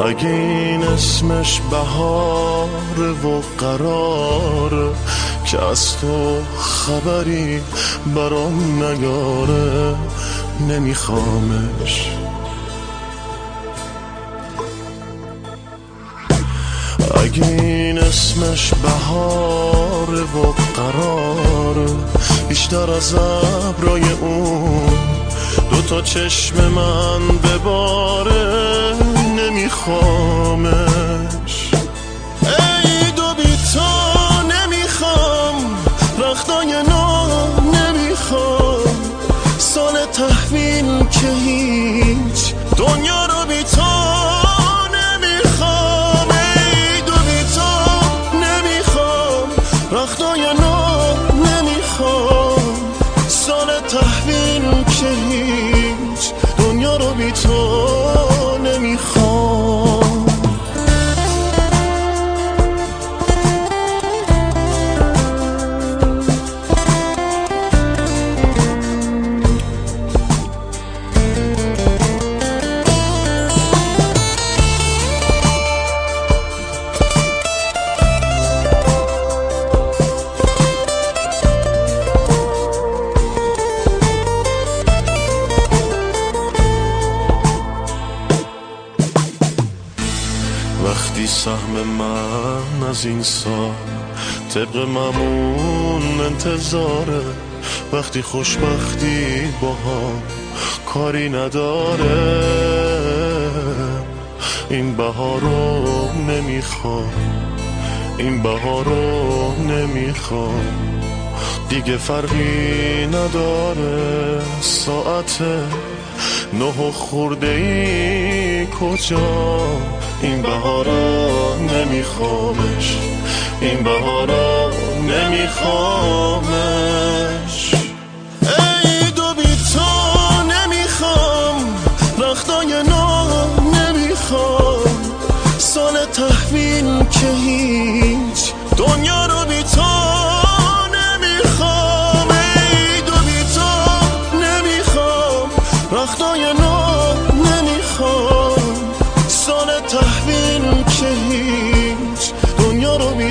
اگه این اسمش بهاره و قراره که از تو خبری برام نگاره نمیخوامش. اگه این اسمش بهاره و قراره بیشتر از ابرای اون دو تا چشم من بباره نمیخوامش. ای دو بی تو نمی‌خوام رختای نو نمی‌خوام. سال تحویل که هیچ دنیا رو بی تو نمی‌خوام. ای دو بی تو نمی‌خوام رختای نو نمی‌خوام. سال تحویل که هیچ دنیا رو بی تو وقتی سهم من از این سال طبق ممون انتظاره وقتی خوشبختی با هم کاری نداره. این بهار رو نمی‌خوام این بهار رو نمی‌خوام. دیگه فرقی نداره. ساعت نه خورده ای کجا؟ این بهارا نمیخوامش. این بهارا نمیخوامش. ای دو بی تو نمی‌خوام رختای نو نمی‌خوام. سال تحویل که هیچ دنیا رو بی تو نمی‌خوام. ای دو بی تو نمی‌خوام رختای نو ببین که هیچ. دنیا رو بی